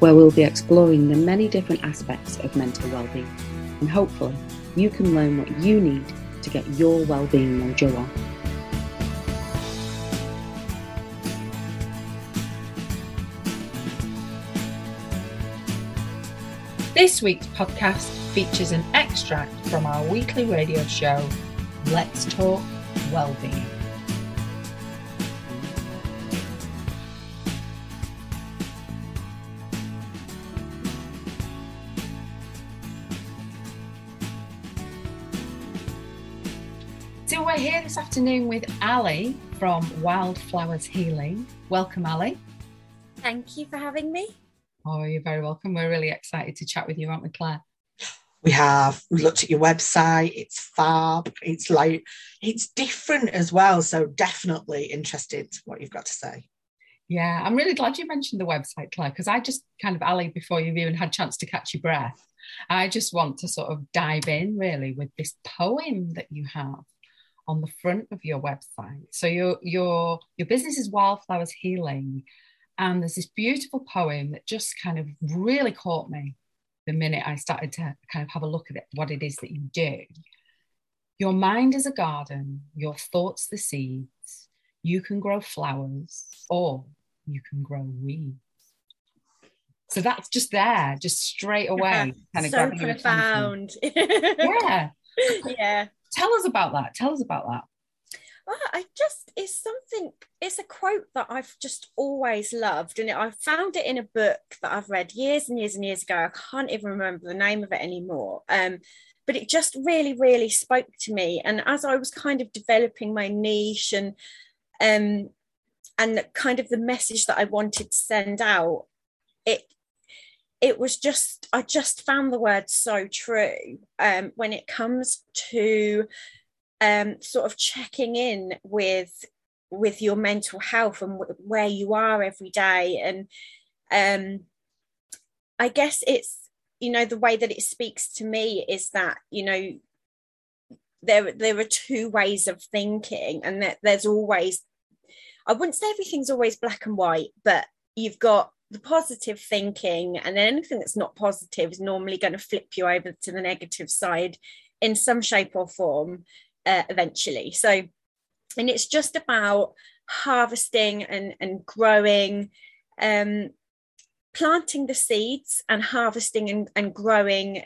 where we'll be exploring the many different aspects of mental well-being and hopefully you can learn what you need to get your well-being mojo on. This week's podcast features an extract from our weekly radio show, Let's Talk Wellbeing. Here this afternoon with Ali from Wildflowers Healing. Welcome, Ali. Thank you for having me. Oh, you're very welcome. We're really excited to chat with you, aren't we, Claire? We have we looked at your website. It's fab. It's like it's different as well. So definitely interested what you've got to say. Yeah, I'm really glad you mentioned the website, Claire, because I just kind of Ali before you've even had a chance to catch your breath. I just want to sort of dive in really with this poem that you have on the front of your website. So your your your business is Wildflowers Healing, and there's this beautiful poem that just kind of really caught me the minute I started to kind of have a look at it, what it is that you do. Your mind is a garden, your thoughts the seeds. You can grow flowers or you can grow weeds. So that's just there, just straight away, kind of so profound. yeah, yeah tell us about that. Tell us about that. Well, I just it's something. It's a quote that I've just always loved, and I found it in a book that I've read years and years and years ago. I can't even remember the name of it anymore. Um, but it just really, really spoke to me. And as I was kind of developing my niche and um, and kind of the message that I wanted to send out, it it was just i just found the word so true um, when it comes to um, sort of checking in with with your mental health and w- where you are every day. And um, i guess it's you know the way that it speaks to me is that you know there there are two ways of thinking and that there's always i wouldn't say everything's always black and white but you've got the positive thinking and then anything that's not positive is normally going to flip you over to the negative side in some shape or form uh, eventually. So and it's just about harvesting and and growing um planting the seeds and harvesting and, and growing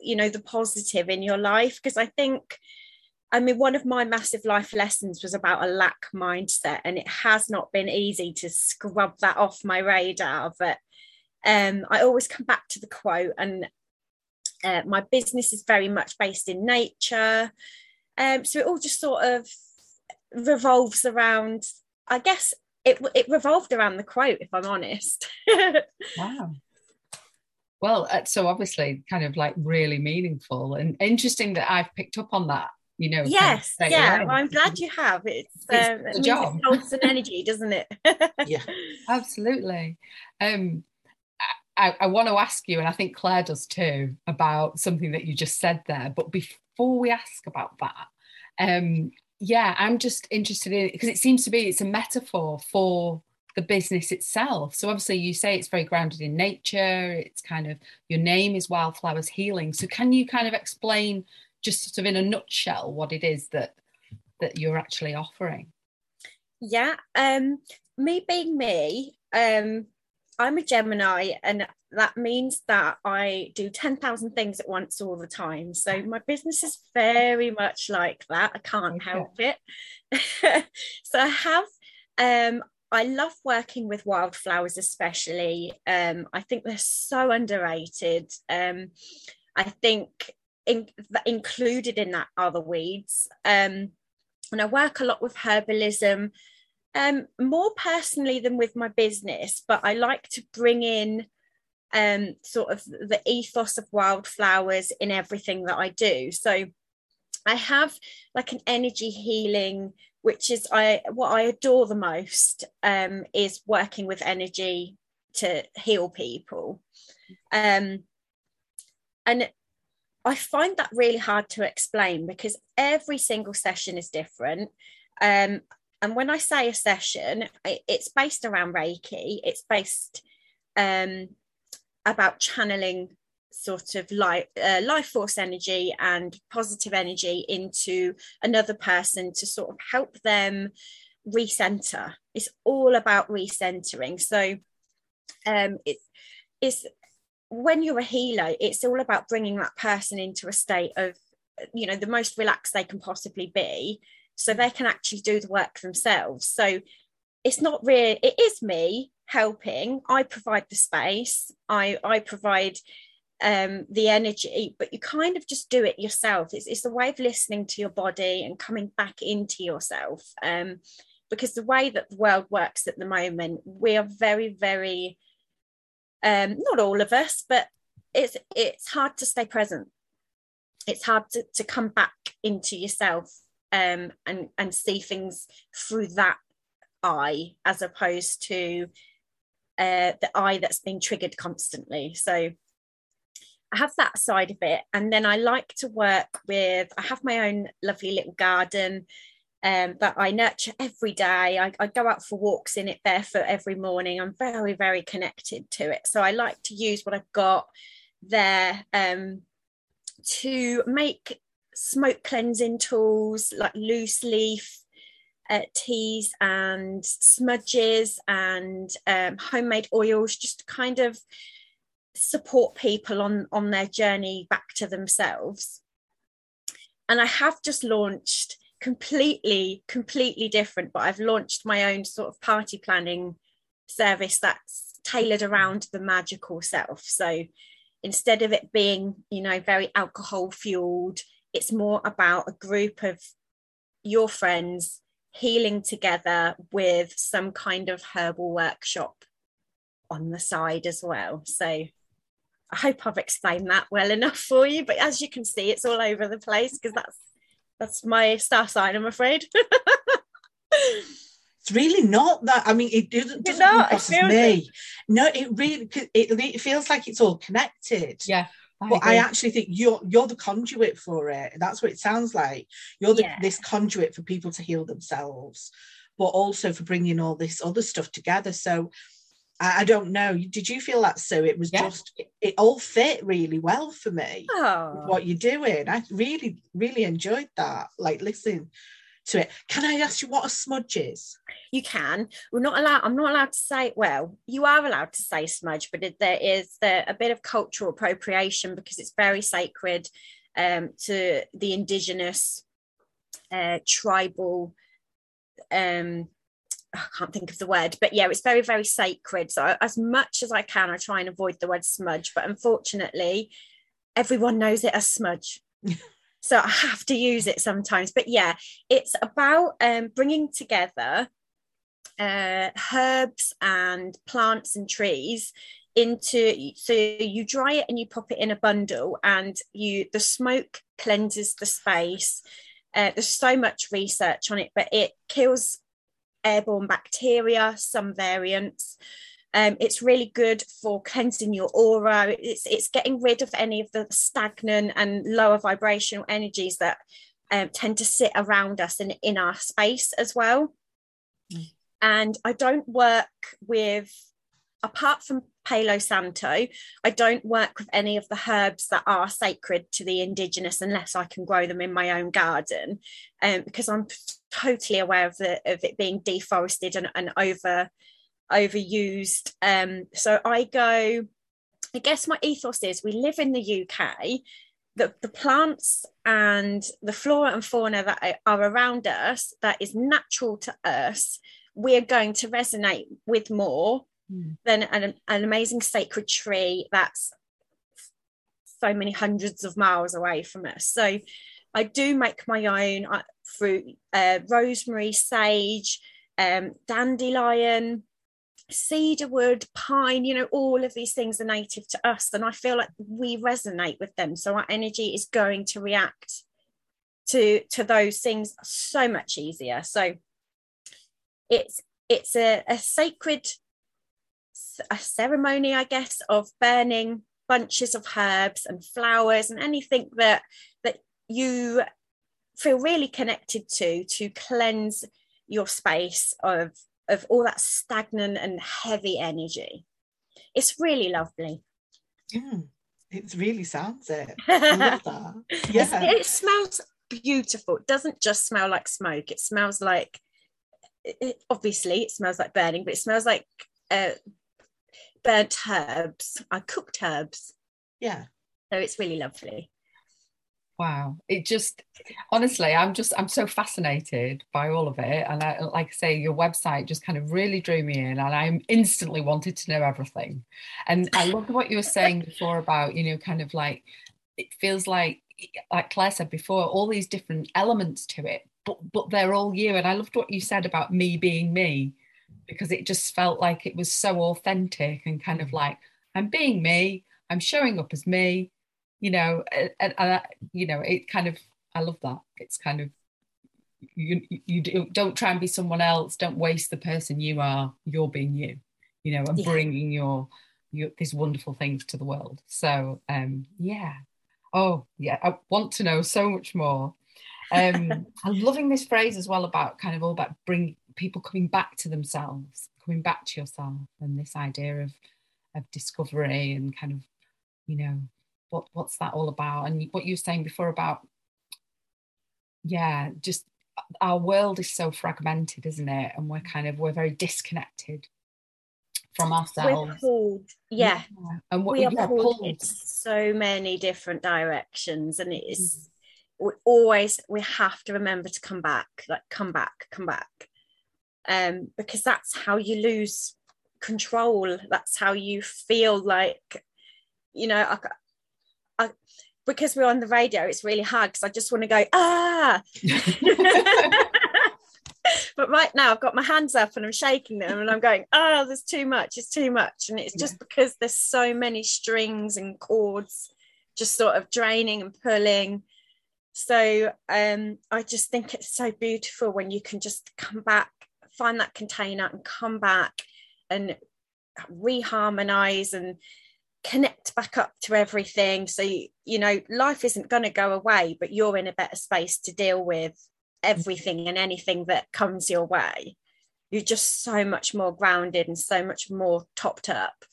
you know the positive in your life. Because i think I mean, one of my massive life lessons was about a lack mindset, and it has not been easy to scrub that off my radar. But um, I always come back to the quote, and uh, my business is very much based in nature. Um, so it all just sort of revolves around, I guess it, it revolved around the quote, if I'm honest. wow. Well, uh, so obviously, kind of like really meaningful and interesting that I've picked up on that you know yes kind of yeah well, i'm glad you have it's, it's um, it job. holds an energy doesn't it yeah absolutely um I, I want to ask you and i think claire does too about something that you just said there but before we ask about that um yeah i'm just interested in because it seems to be it's a metaphor for the business itself. So obviously you say it's very grounded in nature. It's kind of your name is Wildflowers Healing. So can you kind of explain just sort of in a nutshell what it is that that you're actually offering yeah um me being me um i'm a gemini and that means that i do 10,000 things at once all the time so my business is very much like that i can't okay. help it so i have um I love working with wildflowers, especially. Um, I think they're so underrated. Um, I think in, included in that are the weeds. Um, and I work a lot with herbalism, um, more personally than with my business, but I like to bring in um, sort of the ethos of wildflowers in everything that I do. So I have like an energy healing, which is I what I adore the most um, is working with energy to heal people. Um, and I find that really hard to explain because every single session is different. Um, and when I say a session, it's based around Reiki. It's based um, about channeling sort of life, uh, life force energy and positive energy into another person to sort of help them recenter. It's all about recentering. So um, it, it's when you're a healer, it's all about bringing that person into a state of, you know, the most relaxed they can possibly be, so they can actually do the work themselves. So it's not really, it is me helping. I provide the space. I I provide um, the energy, but you kind of just do it yourself. It's, it's a way of listening to your body and coming back into yourself. Um, because the way that the world works at the moment, we are very, very, um, not all of us, but it's it's hard to stay present. It's hard to, to come back into yourself um, and and see things through that eye as opposed to uh, the eye that's been triggered constantly. So I have that side of it. And then I like to work with, I have my own lovely little garden um, that I nurture every day. I, I, go out for walks in it barefoot every morning. I'm very, very connected to it. So I like to use what I've got there um, to make smoke cleansing tools like loose leaf uh, teas and smudges and um, homemade oils just kind of support people on on their journey back to themselves and i have just launched completely completely different but i've launched my own sort of party planning service that's tailored around the magical self so instead of it being you know very alcohol fueled it's more about a group of your friends healing together with some kind of herbal workshop on the side as well. So I hope I've explained that well enough for you. But as you can see, it's all over the place because that's that's my star sign, I'm afraid. it's really not that. I mean, it doesn't, doesn't not, come across me. It. No, it really it, it feels like it's all connected. Yeah. I but agree. I actually think you're you're the conduit for it. That's what it sounds like. You're the, yeah. this conduit for people to heal themselves, but also for bringing all this other stuff together. So I, I don't know. Did you feel that? So it was yeah. just it, it, all fit really well for me. Oh. What you're doing, I really really enjoyed that. Like listen to it. Can I ask you what a smudge is? You can. We're not allowed. I'm not allowed to say. Well, you are allowed to say smudge, but it, there is the, a bit of cultural appropriation because it's very sacred um, to the indigenous uh, tribal. Um, I can't think of the word, but yeah, it's very, very sacred. So, as much as I can, I try and avoid the word smudge. But unfortunately, everyone knows it as smudge. so I have to use it sometimes. But yeah, it's about um, bringing together uh, herbs and plants and trees into so you dry it and you pop it in a bundle and you the smoke cleanses the space uh, there's so much research on it but it kills airborne bacteria some variants um, it's really good for cleansing your aura. It's, it's getting rid of any of the stagnant and lower vibrational energies that um, tend to sit around us and in our space as well. Mm. And I don't work with, apart from Palo Santo, I don't work with any of the herbs that are sacred to the indigenous unless I can grow them in my own garden, um, because I'm totally aware of the of it being deforested and, and over overused. Um, so I go, I guess my ethos is we live in the UK, the, the plants and the flora and fauna that are around us, that is natural to us, we are going to resonate with more mm. than an, an amazing sacred tree that's so many hundreds of miles away from us. So I do make my own uh, fruit, uh, rosemary, sage, um, dandelion, cedarwood, pine, you know, all of these things are native to us. And I feel like we resonate with them. So our energy is going to react to to those things so much easier. So it's it's a, a sacred a ceremony, I guess, of burning bunches of herbs and flowers and anything that that you feel really connected to to cleanse your space of of all that stagnant and heavy energy. It's really lovely. Mm, it really sounds it. I love that. Yeah. it smells beautiful. It doesn't just smell like smoke. It smells like it, obviously it smells like burning, but it smells like uh, burnt herbs, uh, cooked herbs. Yeah. So it's really lovely. Wow. It just honestly, I'm just I'm so fascinated by all of it. And I like I say, your website just kind of really drew me in and I instantly wanted to know everything. And I loved what you were saying before about, you know, kind of like it feels like like Claire said before, all these different elements to it, but but they're all you. And I loved what you said about me being me, because it just felt like it was so authentic and kind of like I'm being me, I'm showing up as me, you know, and, and, and you know, it kind of I love that. It's kind of you you don't try and be someone else. Don't waste the person you are. You're being you, you know, and yeah. bringing your your these wonderful things to the world. So um, yeah, oh yeah, I want to know so much more. Um, I'm loving this phrase as well about kind of all about bring people coming back to themselves, coming back to yourself, and this idea of of discovery and kind of you know what what's that all about? And what you were saying before about yeah just our world is so fragmented isn't it? And we're kind of we're very disconnected from ourselves. we're pulled yeah, yeah. and what, we are yeah, pulled, pulled so many different directions and it is mm. we always we have to remember to come back like come back come back. Um because that's how you lose control. That's how you feel like you know I, I, because we're on the radio, it's really hard because I just want to go, ah. but right now I've got my hands up and I'm shaking them and I'm going, oh, there's too much, it's too much. And it's just yeah. because there's so many strings and cords just sort of draining and pulling. So um, I just think it's so beautiful when you can just come back, find that container and come back and reharmonize and connect back up to everything. So you, you know life isn't going to go away but you're in a better space to deal with everything and anything that comes your way. You're just so much more grounded and so much more topped up.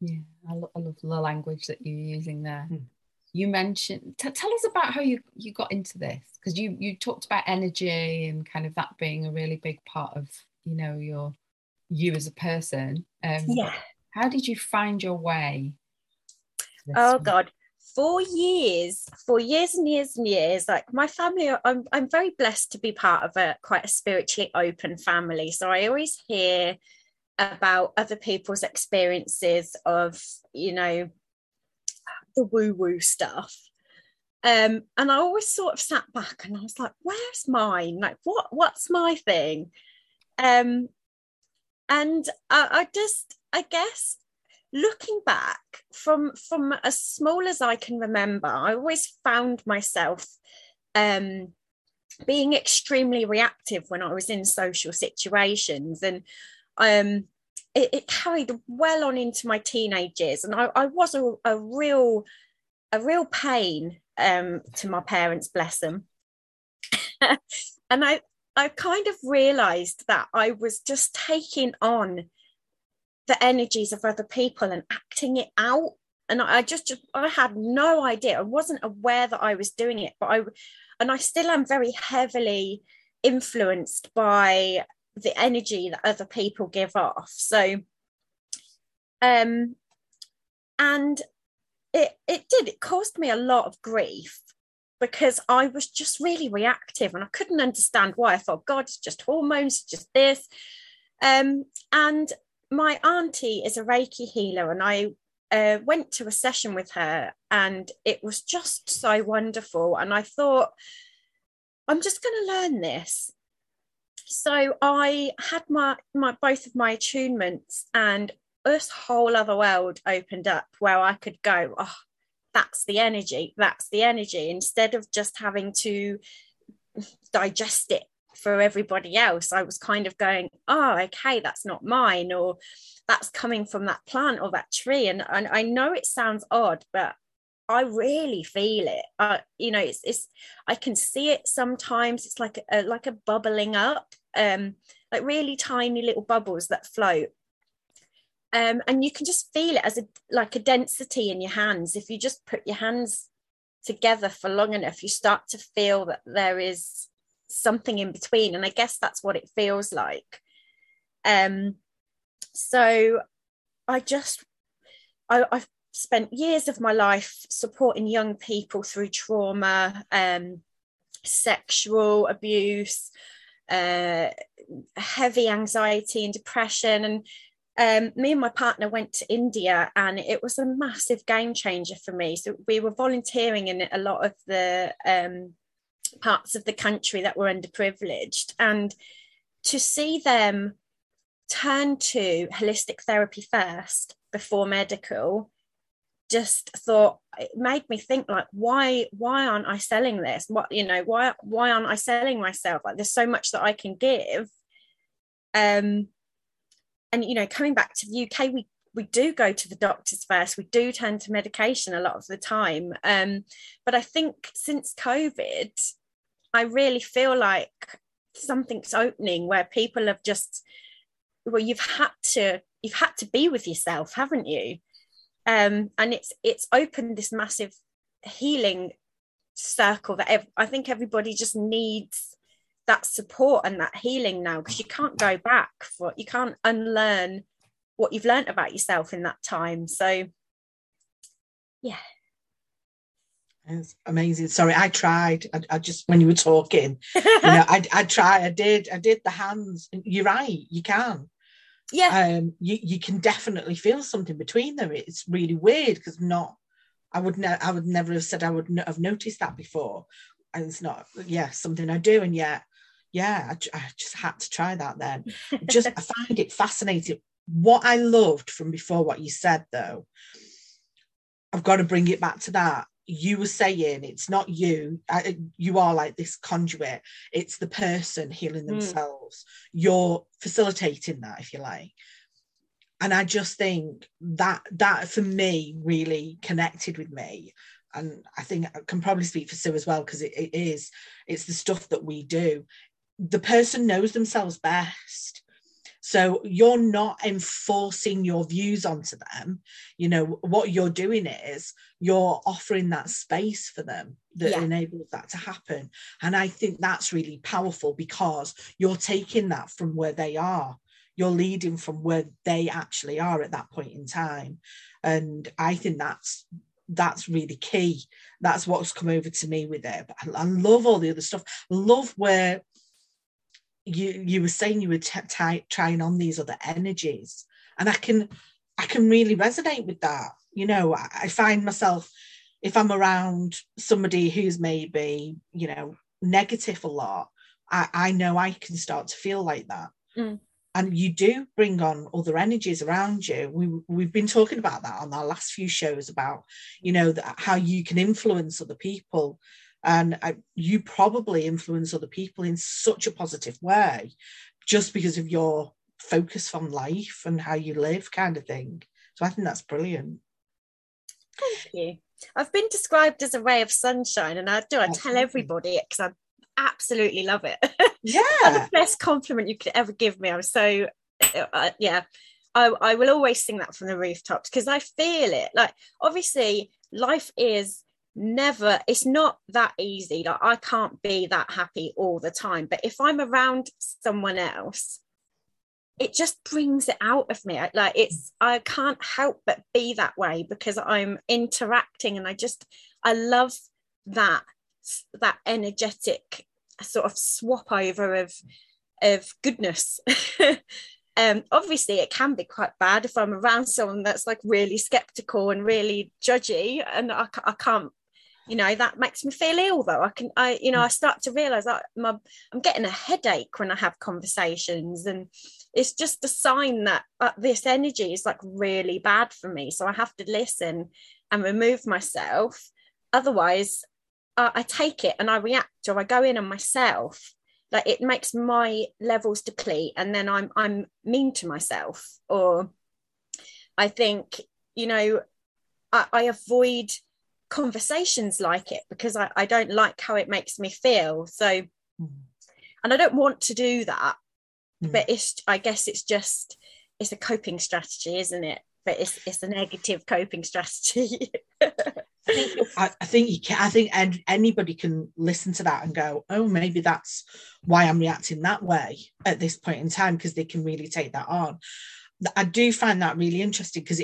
Yeah i, lo- I love the language that you're using there. Mm. you mentioned t- tell us about how you you got into this because you you talked about energy and kind of that being a really big part of you know your you as a person. Um yeah how did you find your way? Oh God, for years, for years and years and years. Like my family, I'm I'm very blessed to be part of a quite a spiritually open family. So I always hear about other people's experiences of, you know, the woo-woo stuff. Um, and I always sort of sat back and I was like, where's mine? Like, what what's my thing? Um, and I, I just I guess looking back from from as small as I can remember, I always found myself um, being extremely reactive when I was in social situations, and um, it, it, carried well on into my teenage years. And I, I was a, a, real a real pain um, to my parents, bless them. and I I kind of realised that I was just taking on the energies of other people and acting it out. And I just, just I had no idea. I wasn't aware that I was doing it but I and I still am very heavily influenced by the energy that other people give off. So um and it it did it caused me a lot of grief because I was just really reactive and I couldn't understand why. I thought God it's just hormones it's just this. Um and my auntie is a Reiki healer, and I uh, went to a session with her, and it was just so wonderful. And I thought, I'm just going to learn this. so I had my my both of my attunements and this whole other world opened up where I could go, oh, that's the energy, that's the energy, instead of just having to digest it for everybody else. I was kind of going, oh, okay, that's not mine, or that's coming from that plant or that tree. And, and I know it sounds odd, but I really feel it. Uh, you know, it's it's I can see it sometimes. It's like a like a bubbling up, um, like really tiny little bubbles that float. Um, and you can just feel it as a like a density in your hands. If you just put your hands together for long enough, you start to feel that there is something in between. And I guess that's what it feels like. Um, so I just I, I've spent years of my life supporting young people through trauma, um, sexual abuse, uh, heavy anxiety and depression. And um, me and my partner went to India, and it was a massive game changer for me. So we were volunteering in a lot of the um, parts of the country that were underprivileged, and to see them turn to holistic therapy first before medical just thought it made me think like why why aren't i selling this? What you know why why aren't i selling myself? Like there's so much that i can give. Um and you know coming back to the uk we we do go to the doctors first. We do turn to medication a lot of the time. Um but i think since covid i really feel like something's opening where people have just well you've had to you've had to be with yourself haven't you? Um, and it's it's opened this massive healing circle that ev- I think everybody just needs that support and that healing now because you can't go back for you can't unlearn what you've learned about yourself in that time. So yeah it's amazing. Sorry, I tried. I, I, just when you were talking, you know, I I try. I did. I did the hands. You're right. You can yeah um you, you can definitely feel something between them it's really weird because not i would ne- i would never have said i would have noticed that before and it's not yeah something i do and yet yeah I, I just had to try that then just i find it fascinating what i loved from before what you said though i've got to bring it back to that you were saying it's not you you are like this conduit. It's the person healing hmm. themselves. Mm. you're facilitating that if you like. And i just think that that for me really connected with me. And i think i can probably speak for sue as well because it, it is it's the stuff that we do. The person knows themselves best so you're not enforcing your views onto them. You know, what you're doing is you're offering that space for them that yeah. enables that to happen. And I think that's really powerful because you're taking that from where they are. You're leading from where they actually are at that point in time. And I think that's that's really key. That's what's come over to me with it. But I, I love all the other stuff. love where you you were saying you were t- t- trying on these other energies. And i can i can really resonate with that. You know I, I, find myself if i'm around somebody who's maybe you know negative a lot i i know i can start to feel like that. Mm. and you do bring on other energies around you. We, we've been talking about that on our last few shows about you know that how you can influence other people and I, you probably influence other people in such a positive way just because of your focus on life and how you live kind of thing. So i think that's brilliant. Thank you. I've been described as a ray of sunshine and i do i tell everybody because i absolutely love it. Yeah. The best compliment you could ever give me. I'm so uh, yeah. I, I will always sing that from the rooftops because I feel it. Like, obviously, life is never it's not that easy. Like i can't be that happy all the time. But if i'm around someone else it just brings it out of me. Like it's i can't help but be that way because i'm interacting and i just i love that that energetic sort of swap over of of goodness. Um obviously it can be quite bad if i'm around someone that's like really skeptical and really judgy and i, I can't you know that makes me feel ill though. I can i you know i start to realize that my, i'm getting a headache when i have conversations and it's just a sign that uh, this energy is like really bad for me. So i have to listen and remove myself. Otherwise uh, i take it and i react or i go in on myself. Like it makes my levels deplete and then i'm i'm mean to myself. Or i think you know i, I avoid conversations like it because I, I don't like how it makes me feel. So, mm. and I don't want to do that, mm. but it's, I guess it's just, it's a coping strategy, isn't it? But it's, it's a negative coping strategy. I, I think you can. I think anybody can listen to that and go, "Oh, maybe that's why I'm reacting that way at this point in time," because they can really take that on. I do find that really interesting because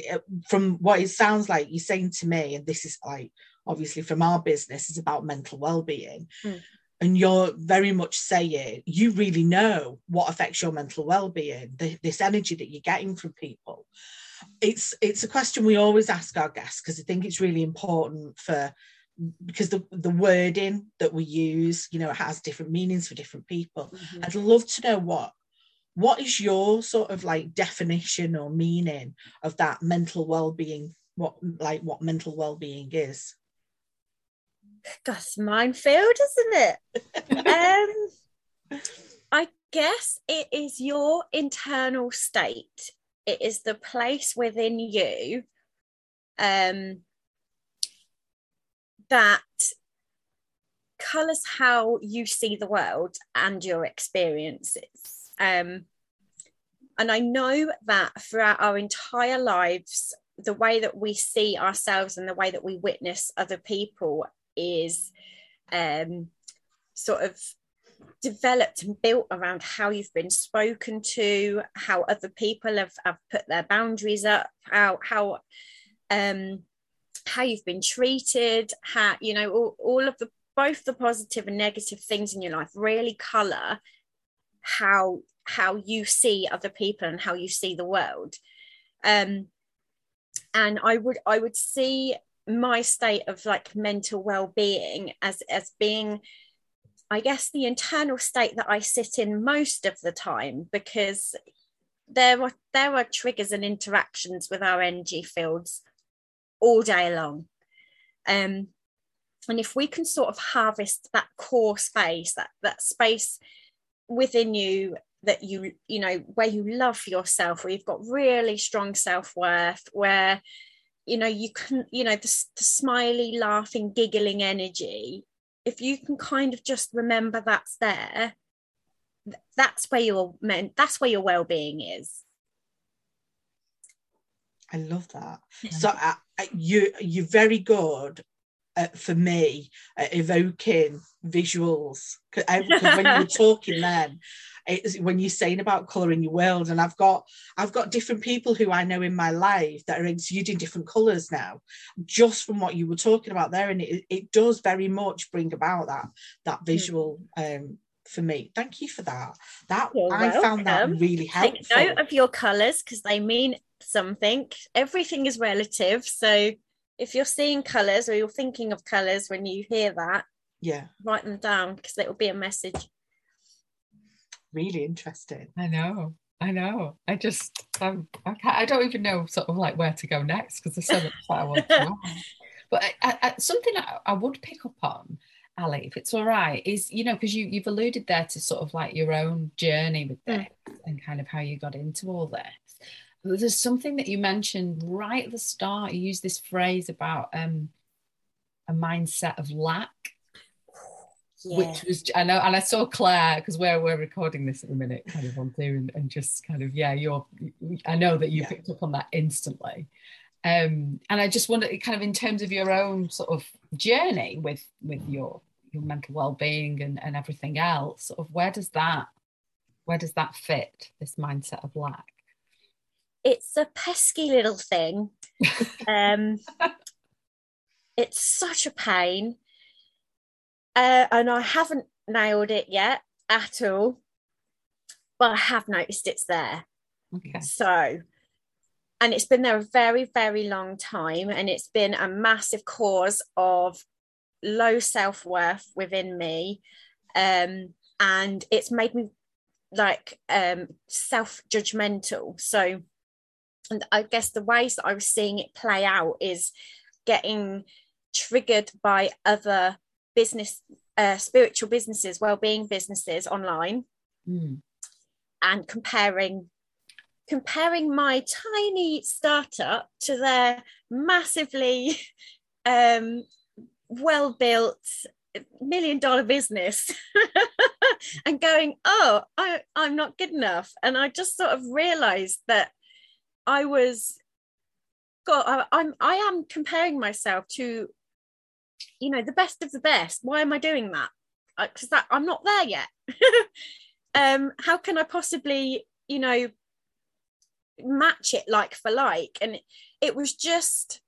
from what it sounds like you're saying to me, and this is like obviously from our business is about mental well-being. Mm. And you're very much saying you really know what affects your mental well-being, the, this energy that you're getting from people. It's it's a question we always ask our guests because I think it's really important for because the, the wording that we use, you know, it has different meanings for different people. Mm-hmm. I'd love to know what what is your sort of like definition or meaning of that mental well-being what like what mental well-being is? That's minefield isn't it? Um i guess it is your internal state. It is the place within you um that colors how you see the world and your experiences um, and I know that throughout our entire lives, the way that we see ourselves and the way that we witness other people is um, sort of developed and built around how you've been spoken to, how other people have, have put their boundaries up, how how um, how you've been treated, how you know all, all of the both the positive and negative things in your life really color how how you see other people and how you see the world. Um and i would i would see my state of like mental well-being as as being i guess the internal state that i sit in most of the time because there are there are triggers and interactions with our energy fields all day long. Um and if we can sort of harvest that core space that that space within you that you you know where you love yourself where you've got really strong self-worth where you know you can you know the, the smiley laughing giggling energy if you can kind of just remember that's there that's where your meant that's where your well-being is. I love that. So uh, uh, you you're very good uh, for me uh, evoking visuals. Because when you were talking then it's when you're saying about colouring your world and I've got I've got different people who I know in my life that are exuding different colours now just from what you were talking about there and it, it does very much bring about that that hmm. visual um for me. Thank you for that. That You're I welcome. found that really helpful take note of your colours because they mean something. Everything is relative so if you're seeing colours or you're thinking of colours when you hear that yeah write them down because it will be a message really interesting i know i know i just um, I, I don't even know sort of like where to go next because there's so much that i want to ask. but I, I, something I, I would pick up on Ali, if it's all right, is you know because you you've alluded there to sort of like your own journey with mm. this mm. and kind of how you got into all this. There's something that you mentioned right at the start. You used this phrase about um, a mindset of lack yeah. which was I know, and I saw Claire because we're we're recording this at the minute, kind of on Zoom, and, and just kind of yeah, you're I know that you yeah. picked up on that instantly, um, and I just wonder, kind of in terms of your own sort of journey with with your your mental well being and and everything else, sort of where does that where does that fit this mindset of lack? It's a pesky little thing. um, it's such a pain uh, and I haven't nailed it yet at all, but I have noticed it's there. Okay. So, and it's been there a very, very long time, and it's been a massive cause of low self-worth within me um, and it's made me like um, self-judgmental so and i guess the ways that i was seeing it play out is getting triggered by other business uh, spiritual businesses well-being businesses online mm. and comparing comparing my tiny startup to their massively um, well built million dollar business and going oh I, i'm not good enough and i just sort of realized that i was god I, i'm i am comparing myself to you know the best of the best. Why am i doing that? Because that i'm not there yet. Um how can i possibly you know match it like for like? And it, it was just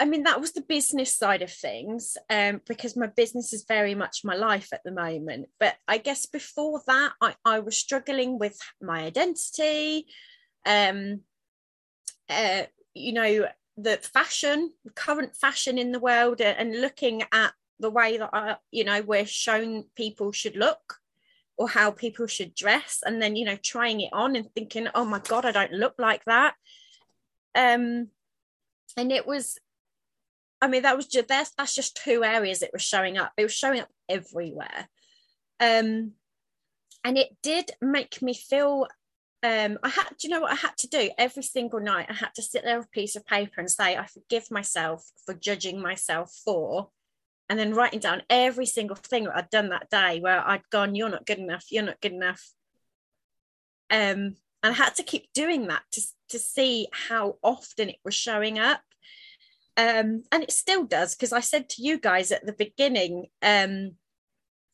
I mean, that was the business side of things, um, because my business is very much my life at the moment. But I guess before that, I, I was struggling with my identity, um, uh, you know, the fashion, current fashion in the world, and looking at the way that I, you know, we're shown people should look or how people should dress, and then you know, trying it on and thinking, oh my god, I don't look like that. Um, and it was I mean, that was just that's that's just two areas it was showing up. It was showing up everywhere. Um, and it did make me feel um, I had, do you know what I had to do every single night? I had to sit there with a piece of paper and say, I forgive myself for judging myself for, and then writing down every single thing that I'd done that day where I'd gone, You're not good enough, you're not good enough. Um, and I had to keep doing that to, to see how often it was showing up um, and it still does because I said to you guys at the beginning, um,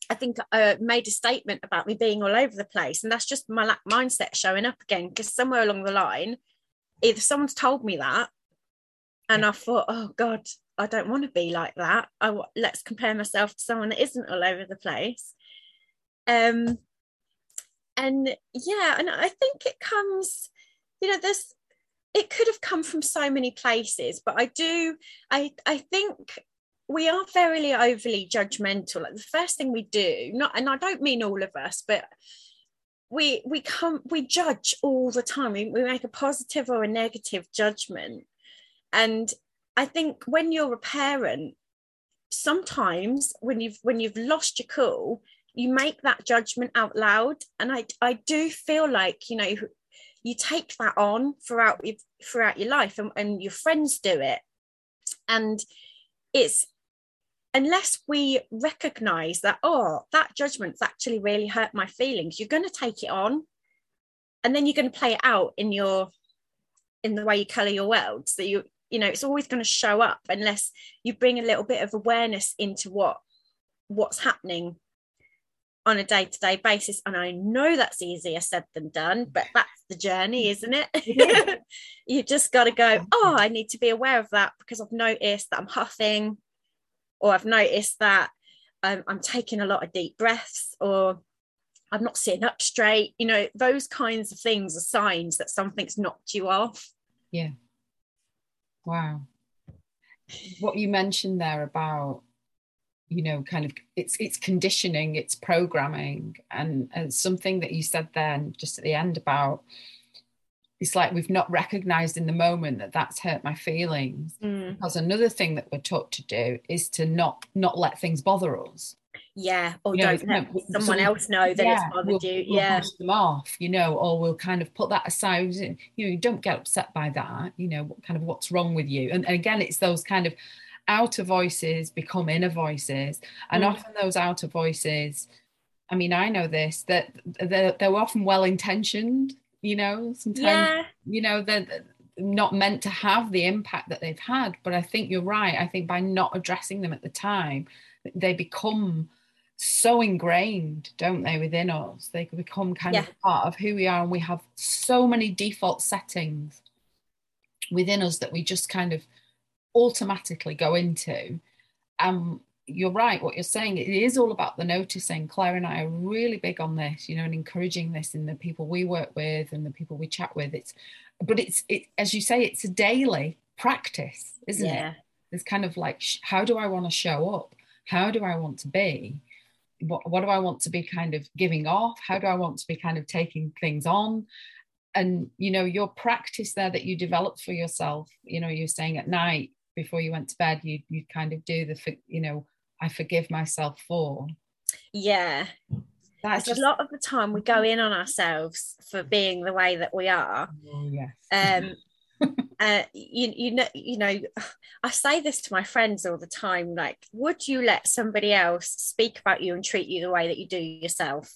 I think I uh, made a statement about me being all over the place, and that's just my lack mindset showing up again. Because somewhere along the line, either someone's told me that, and. I thought, oh God, I don't want to be like that. I let's compare myself to someone that isn't all over the place. Um, and yeah, and I think it comes, you know, there's it could have come from so many places but i do i i think we are very overly judgmental. Like the first thing we do not and i don't mean all of us but we we come we judge all the time. We, we make a positive or a negative judgment. And i think when you're a parent sometimes when you've when you've lost your cool you make that judgment out loud. And i i do feel like you know you take that on throughout throughout your life and, and your friends do it. And it's unless we recognize that oh that judgment's actually really hurt my feelings you're going to take it on and then you're going to play it out in your in the way you color your world. So you you know it's always going to show up unless you bring a little bit of awareness into what what's happening on a day-to-day basis and i know that's easier said than done but that's the journey isn't it? You just got to go oh i need to be aware of that because i've noticed that i'm huffing or i've noticed that um, i'm taking a lot of deep breaths or i'm not sitting up straight you know those kinds of things are signs that something's knocked you off. Yeah. Wow. What you mentioned there about you know kind of it's it's conditioning it's programming. And and something that you said then just at the end about it's like we've not recognized in the moment that that's hurt my feelings. Mm. because another thing that we're taught to do is to not not let things bother us. Yeah or you don't let someone else know that yeah, it's bothered we'll, you we'll yeah. push them off you know or we'll kind of put that aside. You know don't get upset by that you know what kind of what's wrong with you. And, and again it's those kind of outer voices become inner voices and mm. often those outer voices i mean i know this that they're, they're often well intentioned you know sometimes yeah. you know they're not meant to have the impact that they've had but i think you're right i think by not addressing them at the time they become so ingrained don't they within us they become kind yeah. of part of who we are and we have so many default settings within us that we just kind of automatically go into. Um, you're right, what you're saying, it is all about the noticing. Claire and I are really big on this, you know, and encouraging this in the people we work with and the people we chat with. It's, but it's, it, as you say, it's a daily practice, isn't yeah. it? there's kind of like how do i want to show up how do i want to be what, what do i want to be kind of giving off how do i want to be kind of taking things on and you know your practice there that you developed for yourself you know you're saying at night before you went to bed you you kind of do the you know i forgive myself for. Yeah. That's just... a lot of the time we go in on ourselves for being the way that we are. Oh, yes. um uh, you, you know you know i say this to my friends all the time like would you let somebody else speak about you and treat you the way that you do yourself?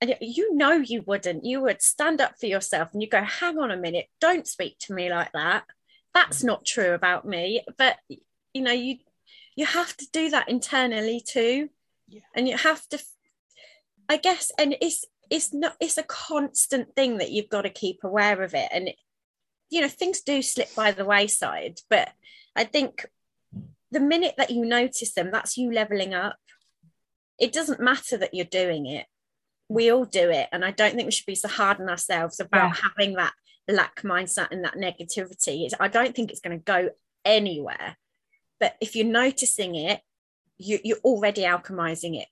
And you know you wouldn't. You would stand up for yourself and you go hang on a minute. Don't speak to me like that that's not true about me but you know you you have to do that internally too yeah. and you have to i guess and it's it's not it's a constant thing that you've got to keep aware of it and you know things do slip by the wayside but i think the minute that you notice them that's you leveling up it doesn't matter that you're doing it we all do it and i don't think we should be so hard on ourselves about yeah. having that lack mindset and that negativity is i don't think it's going to go anywhere but if you're noticing it you, you're already alchemizing it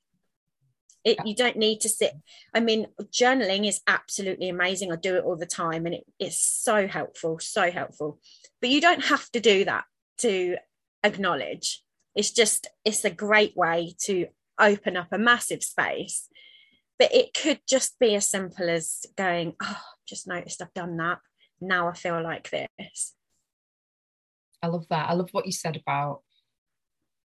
it, you don't need to sit. I mean, journaling is absolutely amazing. I do it all the time and it, it's so helpful, so helpful. But you don't have to do that to acknowledge. It's just, it's a great way to open up a massive space. But it could just be as simple as going, oh, just noticed I've done that. Now I feel like this. I love that. I love what you said about,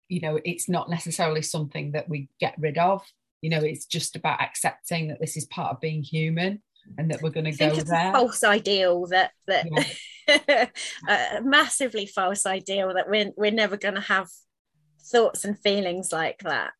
you know, it's not necessarily something that we get rid of you know it's just about accepting that this is part of being human and that we're going to go there false ideal that that yeah. a massively false ideal that we're, we're never going to have thoughts and feelings like that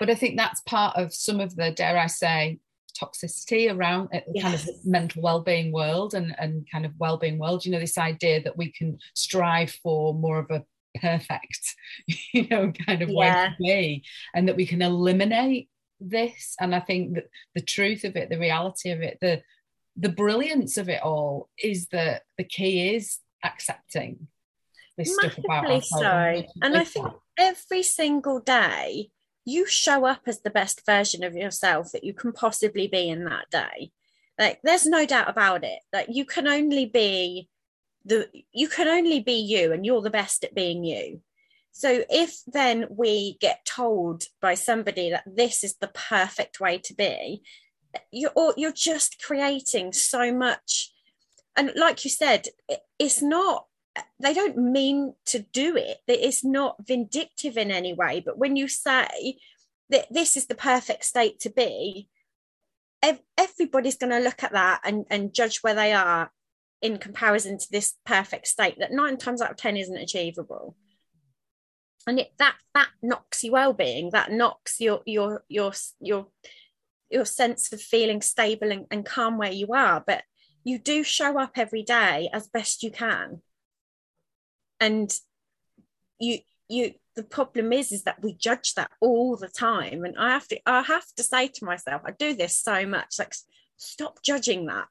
but i think that's part of some of the dare i say toxicity around yes. Uh, kind of mental well-being world and and kind of well-being world you know this idea that we can strive for more of a perfect you know kind of yeah. way to be and that we can eliminate this and i think that the truth of it the reality of it the the brilliance of it all is that the key is accepting this Massively stuff about ourselves. so and i think every single day you show up as the best version of yourself that you can possibly be in that day. Like there's no doubt about it. That you can only be the you can only be you and you're the best at being you. So if then we get told by somebody that this is the perfect way to be, you're you're just creating so much. And like you said, it's not they don't mean to do it. It's not vindictive in any way. But when you say that this is the perfect state to be, everybody's going to look at that and, and judge where they are in comparison to this perfect state that nine times out of 10 isn't achievable and it that that knocks your well-being that knocks your your your your your sense of feeling stable and, and calm where you are but you do show up every day as best you can and you you the problem is is that we judge that all the time and i have to i have to say to myself i do this so much like stop judging that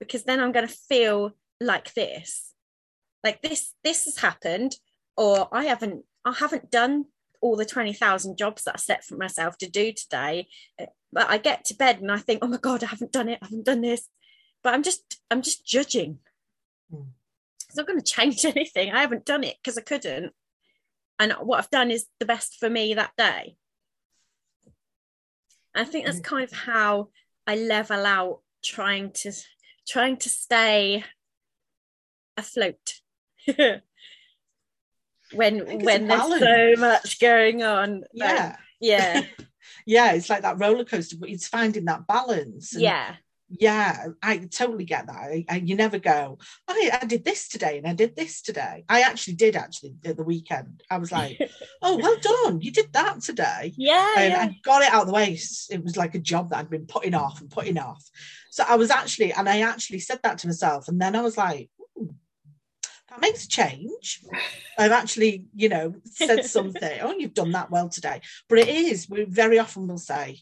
because then i'm going to feel like this like this this has happened or i haven't I haven't done all the 20,000 jobs that I set for myself to do today. But I get to bed and I think, oh my God, I haven't done it. I haven't done this. But I'm just, I'm just judging. Mm. It's not going to change anything. I haven't done it because I couldn't. And what I've done is the best for me that day. I think that's mm. kind of how I level out trying to trying to stay afloat. when when there's so much going on. Yeah. yeah. yeah, it's like that roller coaster, but it's finding that balance. And, yeah. Yeah, I totally get that. I, I, you never go, oh, I did this today and I did this today. I actually did actually at the weekend. I was like, oh, well done. You did that today. Yeah, and yeah. I got it out of the way. It was like a job that I'd been putting off and putting off. So I was actually, and I actually said that to myself. And then I was like, hmm, that makes a change. I've actually, you know, said something. oh, you've done that well today. But it is, we very often will say,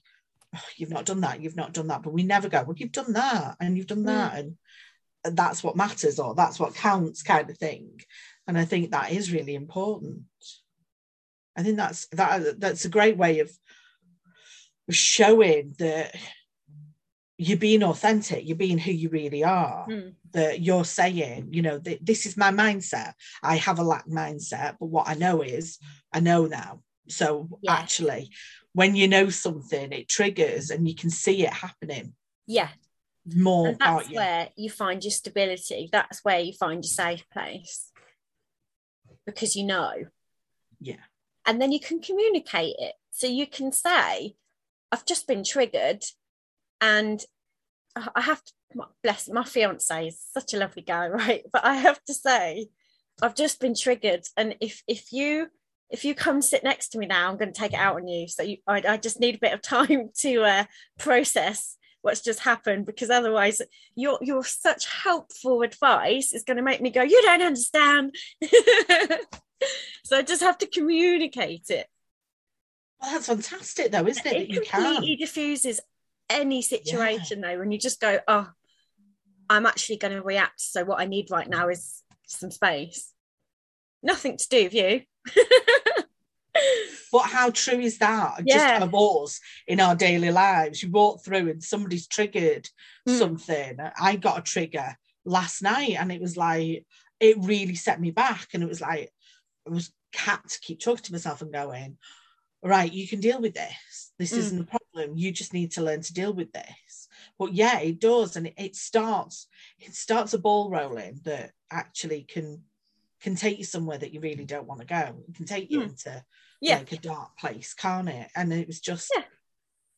oh, you've not done that, you've not done that. But we never go, well, you've done that and you've done that. Mm. And, and that's what matters or that's what counts kind of thing. and i think that is really important i think that's that that's a great way of showing that you're being authentic you're being who you really are mm. that you're saying you know this is my mindset i have a lack mindset but what i know is i know now so yeah. actually when you know something it triggers and you can see it happening yeah. more and that's you? where you find your stability. That's where you find your safe place. Because you know. Yeah. And then you can communicate it. So you can say i've just been triggered and i have to bless my fiance is such a lovely guy right? But i have to say i've just been triggered. And if if you if you come sit next to me now i'm going to take it out on you. So you, I, I just need a bit of time to uh, process what's just happened because otherwise your your such helpful advice is going to make me go you don't understand. So i just have to communicate it. Well, that's fantastic though isn't it, it you completely diffuses any situation yeah. though when you just go oh i'm actually going to react so what i need right now is some space. Nothing to do with you but how true is that? Yeah. Just of us in our daily lives. You walk through and somebody's triggered mm. something. I got a trigger last night and it was like, it really set me back. And it was like, I was cat to keep talking to myself and going, right, you can deal with this. This mm. isn't a problem. You just need to learn to deal with this. But yeah, it does. And it, it starts, it starts a ball rolling that actually can can take you somewhere that you really don't want to go. It can take you mm. into yeah. like a dark place, can't it? And it was just yeah.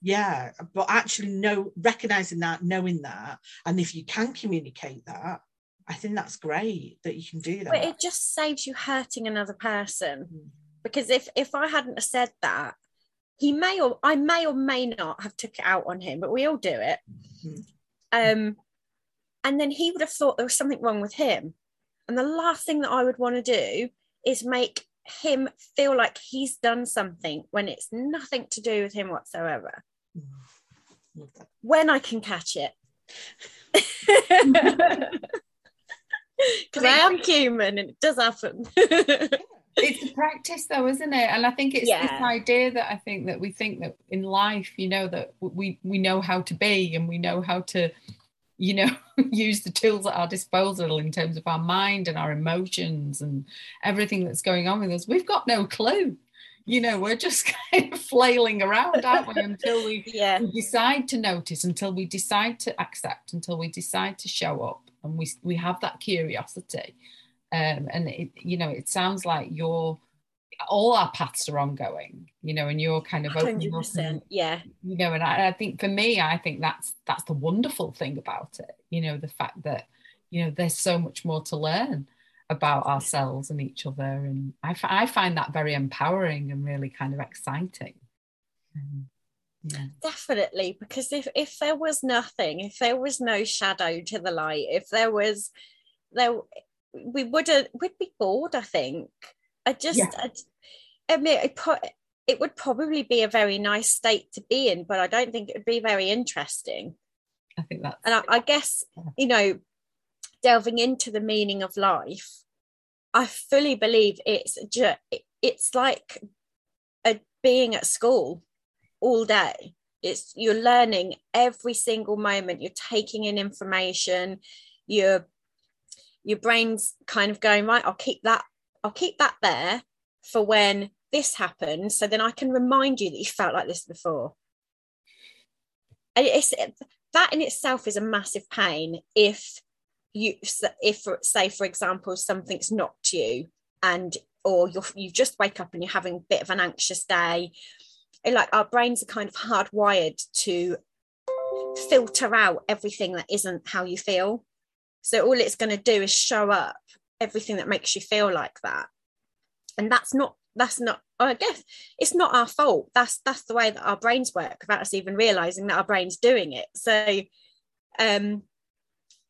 yeah. But actually know recognizing that, knowing that, and if you can communicate that, I think that's great that you can do that. But it just saves you hurting another person. Mm. Because if if I hadn't said that, he may or I may or may not have took it out on him, but we all do it. Mm. Um and then he would have thought there was something wrong with him. And the last thing that I would want to do is make him feel like he's done something when it's nothing to do with him whatsoever. When I can catch it. Because I am human and it does happen. it's a practice though isn't it and i think it's yeah. this idea that i think that we think that in life you know that we we know how to be and we know how to you know use the tools at our disposal in terms of our mind and our emotions and everything that's going on with us. We've got no clue. You know we're just kind of flailing around aren't we until we, yeah. we decide to notice until we decide to accept until we decide to show up and we we have that curiosity. Um, and it you know it sounds like you're all our paths are ongoing you know and you're kind of 100%, up yeah. you know and I, I, think for me i think that's that's the wonderful thing about it you know the fact that you know there's so much more to learn about ourselves and each other and I, f- I find that very empowering and really kind of exciting. Um, yeah. definitely because if if there was nothing if there was no shadow to the light if there was there we would have we'd be bored i think I just, yeah. I, I mean, it, it would probably be a very nice state to be in, but I don't think it would be very interesting. I think that. And I, I guess, you know, delving into the meaning of life, I fully believe it's just, it's like a being at school all day. It's you're learning every single moment. You're taking in information. Your your brain's kind of going right. I'll keep that I'll keep that there for when this happens. So then I can remind you that you felt like this before. And it's that in itself is a massive pain if you if say for example something's knocked you and or you you just wake up and you're having a bit of an anxious day like our brains are kind of hardwired to filter out everything that isn't how you feel so all it's going to do is show up everything that makes you feel like that. And that's not that's not i guess it's not our fault. That's that's the way that our brains work without us even realizing that our brain's doing it. So um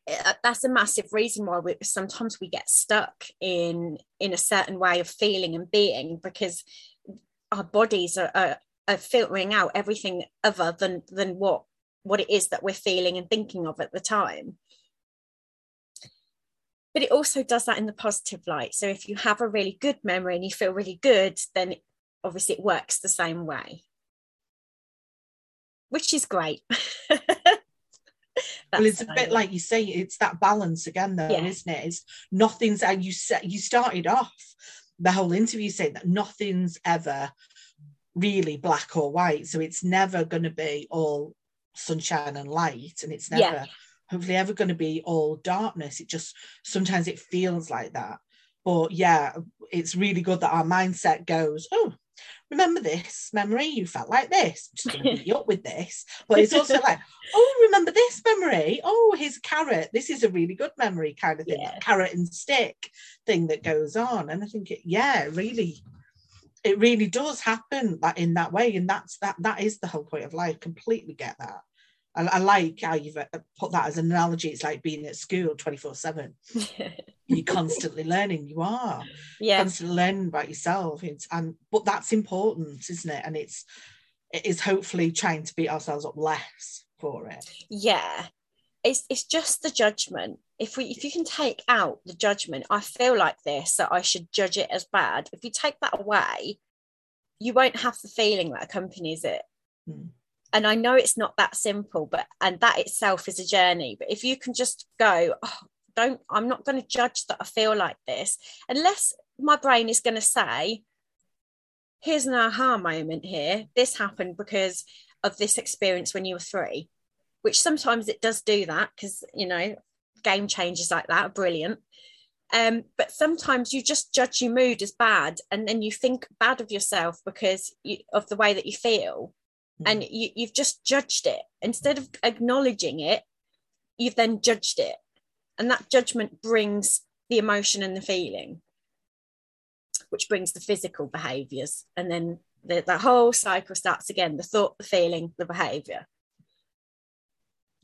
eh, that's a massive reason why we sometimes we get stuck in in a certain way of feeling and being because our bodies are, are, are filtering out everything other than than what what it is that we're feeling and thinking of at the time but it also does that in the positive light. So if you have a really good memory and you feel really good then obviously it works the same way. Which is great. Well it's a bit like you say it's that balance again though yeah. isn't it? It's nothing's and you said you started off the whole interview saying that nothing's ever really black or white. So it's never going to be all sunshine and light and it's never yeah. Hopefully ever going to be all darkness. It just sometimes it feels like that. But yeah it's really good that our mindset goes oh remember this memory? You felt like this. I'm just going to beat you up with this. But it's also like oh remember this memory? Oh here's carrot. This is a really good memory kind of thing. Yeah. carrot and stick thing that goes on. And I think it yeah really it really does happen that in that way. And that's that that is the whole point of life. Completely get that I, I like how you've uh, put that as an analogy. It's like being at school 24 7. You're constantly learning. You are. Yeah. Constantly learning about yourself. It's, and But that's important, isn't it? And it's it is hopefully trying to beat ourselves up less for it. Yeah. It's, it's just the judgment. If we if you can take out the judgment, I feel like this that I should judge it as bad. If you take that away, you won't have the feeling that accompanies it. Hmm and I know it's not that simple, but and that itself is a journey. But if you can just go, oh, don't, I'm not going to judge that I feel like this, unless my brain is going to say, here's an aha moment here. This happened because of this experience when you were three, which sometimes it does do that because, you know, game changes like that are brilliant. Um, but sometimes you just judge your mood as bad and then you think bad of yourself because you, of the way that you feel and mm. you, you've just judged it. Instead of acknowledging it you've then judged it. And that judgment brings the emotion and the feeling which brings the physical behaviors. And then the, the whole cycle starts again the thought the feeling the behavior.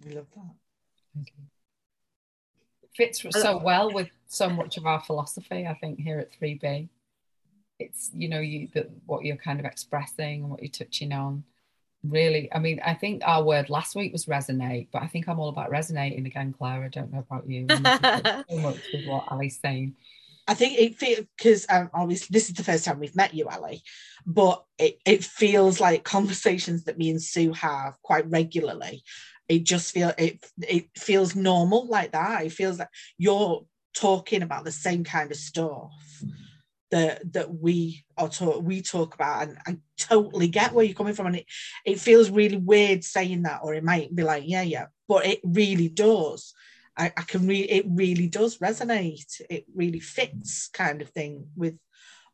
I love that. Fits so well with so much of our philosophy i think here at 3b it's you know you that what you're kind of expressing and what you're touching on really i mean i think our word last week was resonate but i think i'm all about resonating again claire i don't know about you so much with what ali's saying I think it feels because um, obviously this is the first time we've met you, Ali, but it, it feels like conversations that me and Sue have quite regularly. It just feel it it feels normal like that. It feels like you're talking about the same kind of stuff that that we are talk we talk about and I totally get where you're coming from. And it it feels really weird saying that or it might be like yeah yeah but it really does. I, I can really it really does resonate. It really fits kind of thing with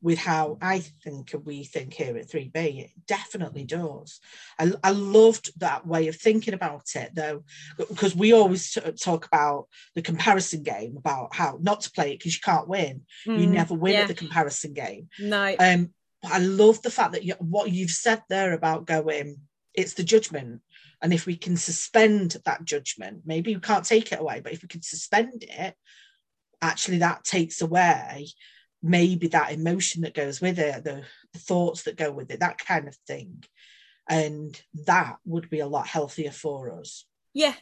with how I think we think here at 3B. It definitely does. I, I loved that way of thinking about it though, because we always talk about the comparison game, about how not to play it because you can't win. Mm, you never win yeah. at the comparison game. No. Um, I love the fact that you, what you've said there about going, it's the judgment. And if we can suspend that judgment, maybe we can't take it away, but if we can suspend it, actually that takes away maybe that emotion that goes with it, the, the thoughts that go with it, that kind of thing. And that would be a lot healthier for us. Yeah.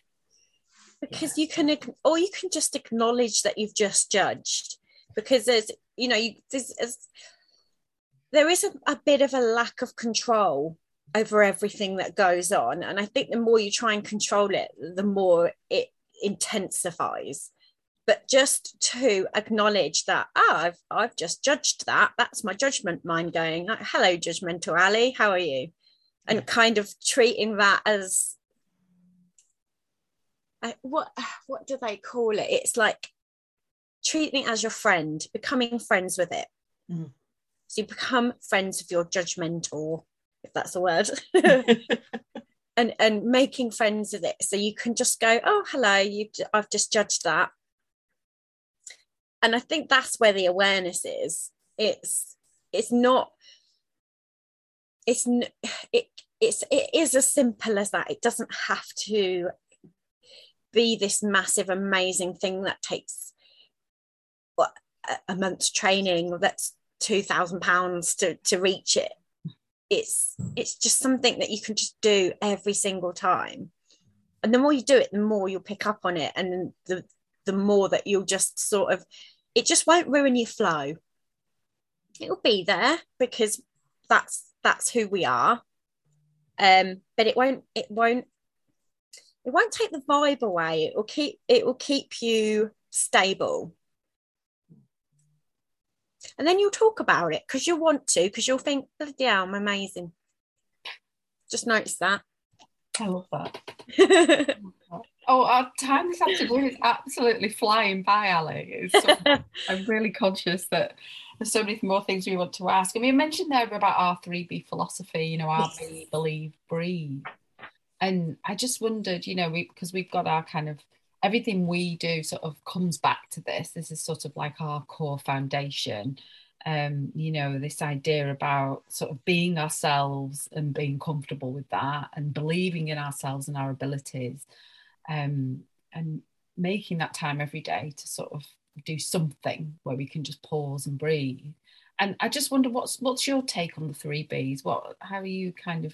Because yeah. you can, or you can just acknowledge that you've just judged. Because there's, you know, you, there's, there is a, a bit of a lack of control over everything that goes on. And I think the more you try and control it, the more it intensifies but just to acknowledge that oh, I've I've just judged that. That's my judgment mind going like, hello judgmental Ali how are you? And kind of treating that as uh, what what do they call it? It's like treating it as your friend becoming friends with it. Mm. so you become friends with your judgmental if that's a word. And and making friends with it. So you can just go oh hello you I've just judged that and i think that's where the awareness is. It's it's not it's it it's it is as simple as that. It doesn't have to be this massive amazing thing that takes what a month's training that's two thousand pounds to to reach it. It's it's just something that you can just do every single time. And the more you do it the more you'll pick up on it. And the the more that you'll just sort of it just won't ruin your flow. It'll be there. Because that's that's who we are. Um but it won't it won't it won't take the vibe away. It will keep it will keep you stable. And then you'll talk about it because you'll want to because you'll think bloody hell i'm amazing. Just notice that. I love that oh our time this afternoon is absolutely flying by ali so, i'm really conscious that there's so many more things we want to ask. I mean, you mentioned there about our 3B philosophy, you know, our yes. believe, breathe. And I just wondered, you know, we because we've got our kind of everything we do sort of comes back to this. This is sort of like our core foundation. Um, you know, this idea about sort of being ourselves and being comfortable with that and believing in ourselves and our abilities. Um, and making that time every day to sort of do something where we can just pause and breathe. And I just wonder what's what's your take on the three Bs? What how are you kind of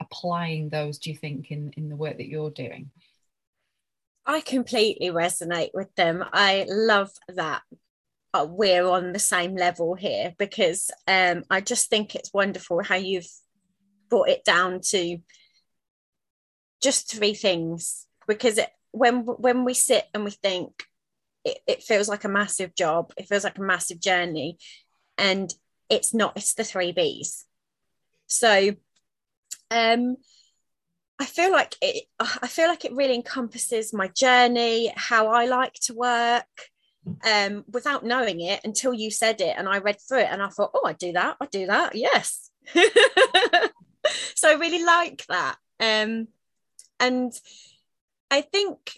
applying those, do you think, in, in the work that you're doing? I completely resonate with them. I love that uh, we're on the same level here because um, I just think it's wonderful how you've brought it down to just three things because it, when when we sit and we think it, it feels like a massive job it feels like a massive journey and it's not it's the three b's so um I feel like it I feel like it really encompasses my journey, how I like to work, um, without knowing it until you said it and I read through it and I thought, oh, I do that, I do that, yes. so I really like that. Um, and I think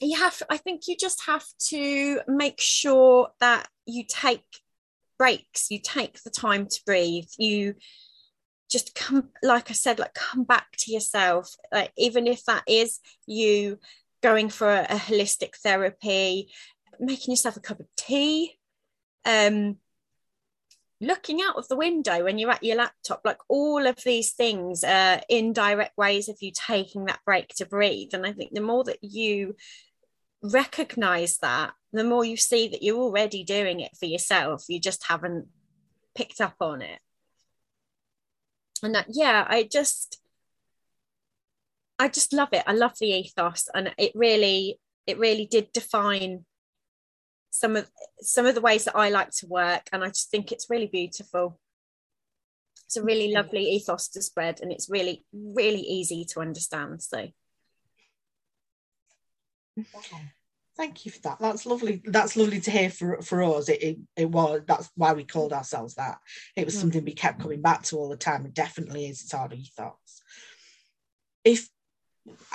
you have i think you just have to make sure that you take breaks you take the time to breathe you just come like i said like come back to yourself. Like even if that is you going for a, a holistic therapy making yourself a cup of tea um looking out of the window when you're at your laptop like all of these things are indirect ways of you taking that break to breathe. And i think the more that you recognize that the more you see that you're already doing it for yourself. You just haven't picked up on it. And that yeah i just i just love it. I love the ethos. And it really it really did define some of some of the ways that i like to work and i just think it's really beautiful it's a really lovely ethos to spread and it's really really easy to understand so Thank you for that. That's lovely. That's lovely to hear for, for us. It, it, it was that's why we called ourselves that. It was mm. something we kept coming back to all the time. It definitely is. It's our ethos. If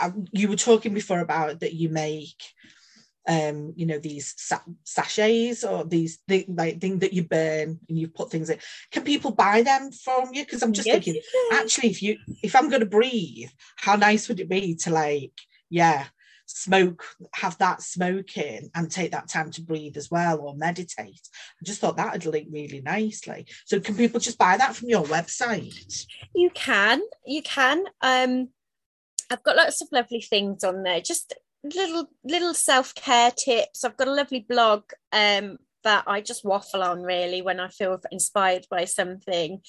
um, you were talking before about that, you make um you know these sa- sachets or these th- like thing that you burn and you put things in can people buy them from you because i'm just yes, thinking actually if you if i'm going to breathe how nice would it be to like yeah smoke, have that smoking and take that time to breathe as well or meditate. I just thought that would link really nicely. So can people just buy that from your website? You can, you can. Um I've got lots of lovely things on there, just little little self-care tips. I've got a lovely blog um that I just waffle on really when I feel inspired by something.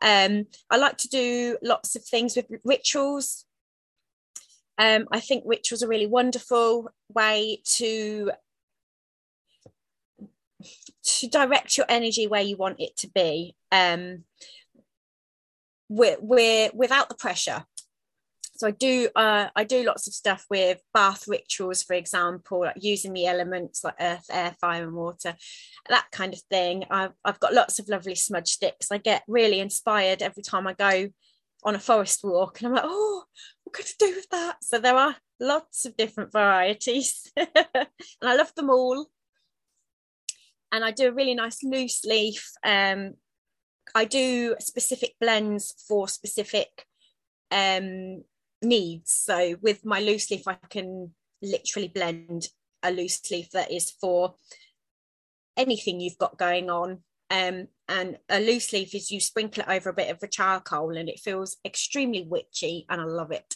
Um, I like to do lots of things with rituals um, I think which was a really wonderful way to to direct your energy where you want it to be. Um, we're, we're without the pressure. So I do uh, I do lots of stuff with bath rituals, for example, like using the elements like earth, air, fire, and water, that kind of thing. I've I've got lots of lovely smudge sticks. I get really inspired every time I go on a forest walk, and I'm like, oh, what could I do with that? So there are lots of different varieties, and I love them all. And I do a really nice loose leaf. Um, I do specific blends for specific um, needs. So with my loose leaf, I can literally blend a loose leaf that is for anything you've got going on. Um, and a loose leaf is you sprinkle it over a bit of a charcoal and it feels extremely witchy and I love it.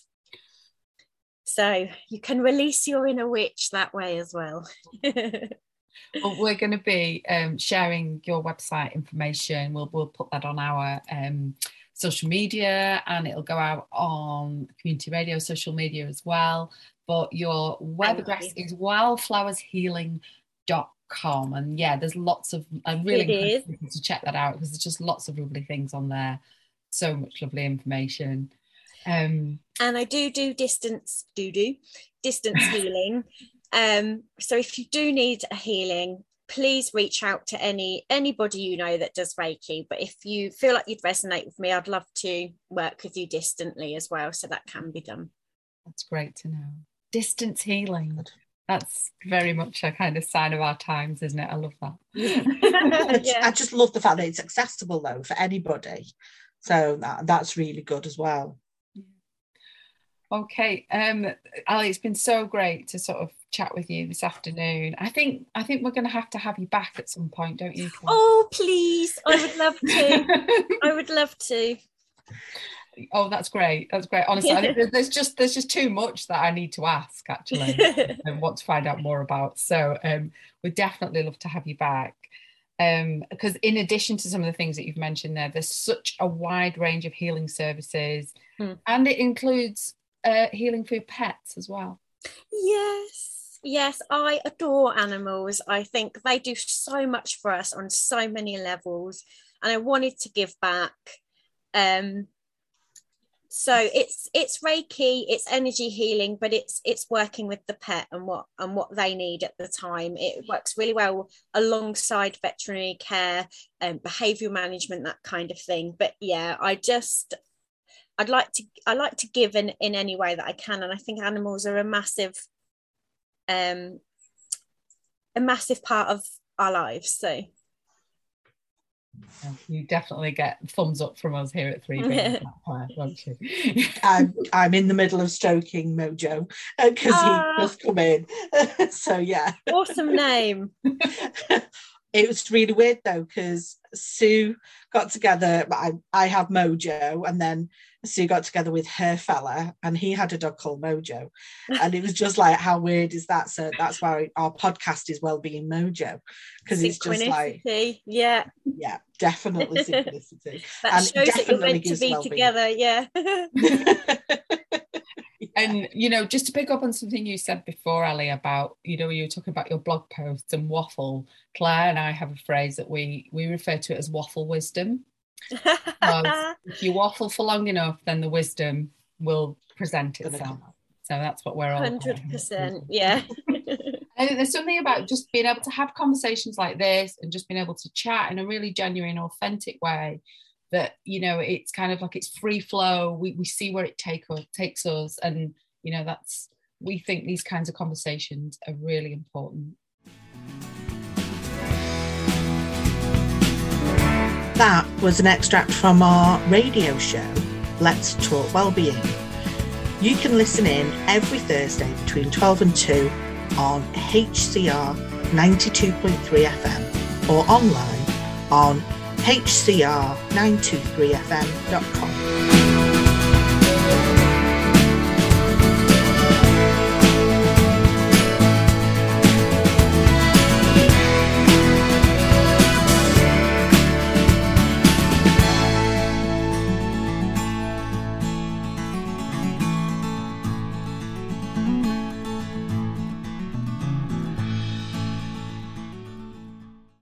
So you can release your inner witch that way as well. well, we're going to be um, sharing your website information. We'll we'll put that on our um, social media, and it'll go out on community radio, social media as well. But your web address is wildflowershealing.com, and yeah, there's lots of. I really encourage people to check that out because there's just lots of lovely things on there. So much lovely information. Um, and I do do distance do do distance healing um, so if you do need a healing, please reach out to any anybody you know that does Reiki. But if you feel like you'd resonate with me, I'd love to work with you distantly as well. So that can be done. That's great to know. Distance healing. That's very much a kind of sign of our times, isn't it? I love that. yeah. I just love the fact that it's accessible though for anybody. So that, that's really good as well. Okay, um, Ali, it's been so great to sort of chat with you this afternoon. I think I think we're going to have to have you back at some point, don't you? Oh, please! I would love to. I would love to. Oh, that's great. That's great. Honestly, there's, just there's just too much that I need to ask actually, and want to find out more about. So, um, we'd definitely love to have you back. Um, because in addition to some of the things that you've mentioned there, there's such a wide range of healing services, hmm. and it includes uh, healing through pets as well. Yes, yes, I adore animals. I think they do so much for us on so many levels, and I wanted to give back. Um, so it's it's reiki it's energy healing but it's it's working with the pet and what and what they need at the time it works really well alongside veterinary care and um, behavioral management that kind of thing but yeah i just I'd like to I like to give in in any way that I can, and I think animals are a massive um a massive part of our lives. So you definitely get thumbs up from us here at 3B, won't you? I'm, I'm in the middle of stroking Mojo because uh, he just come in. so, yeah. Awesome name. it was really weird though because Sue got together. I, I have Mojo, and then Sue got together with her fella, and he had a dog called Mojo, and it was just like, how weird is that? So that's why our podcast is Wellbeing Mojo, because it's just like, yeah, yeah, definitely synchronicity. that and shows that you're meant to be well-being. together, yeah. and you know just to pick up on something you said before ali about you know you were talking about your blog posts and waffle claire and i have a phrase that we we refer to it as waffle wisdom. If you waffle for long enough then the wisdom will present itself. so that's what we're all 100% yeah. I think there's something about just being able to have conversations like this and just being able to chat in a really genuine, authentic way that you know it's kind of like it's free flow. We, we see where it take us, takes us. And you know that's we think these kinds of conversations are really important. That was an extract from our radio show let's talk wellbeing. You can listen in every thursday between 12 and 2 on hcr 92.3 fm or online on hcr923fm.com.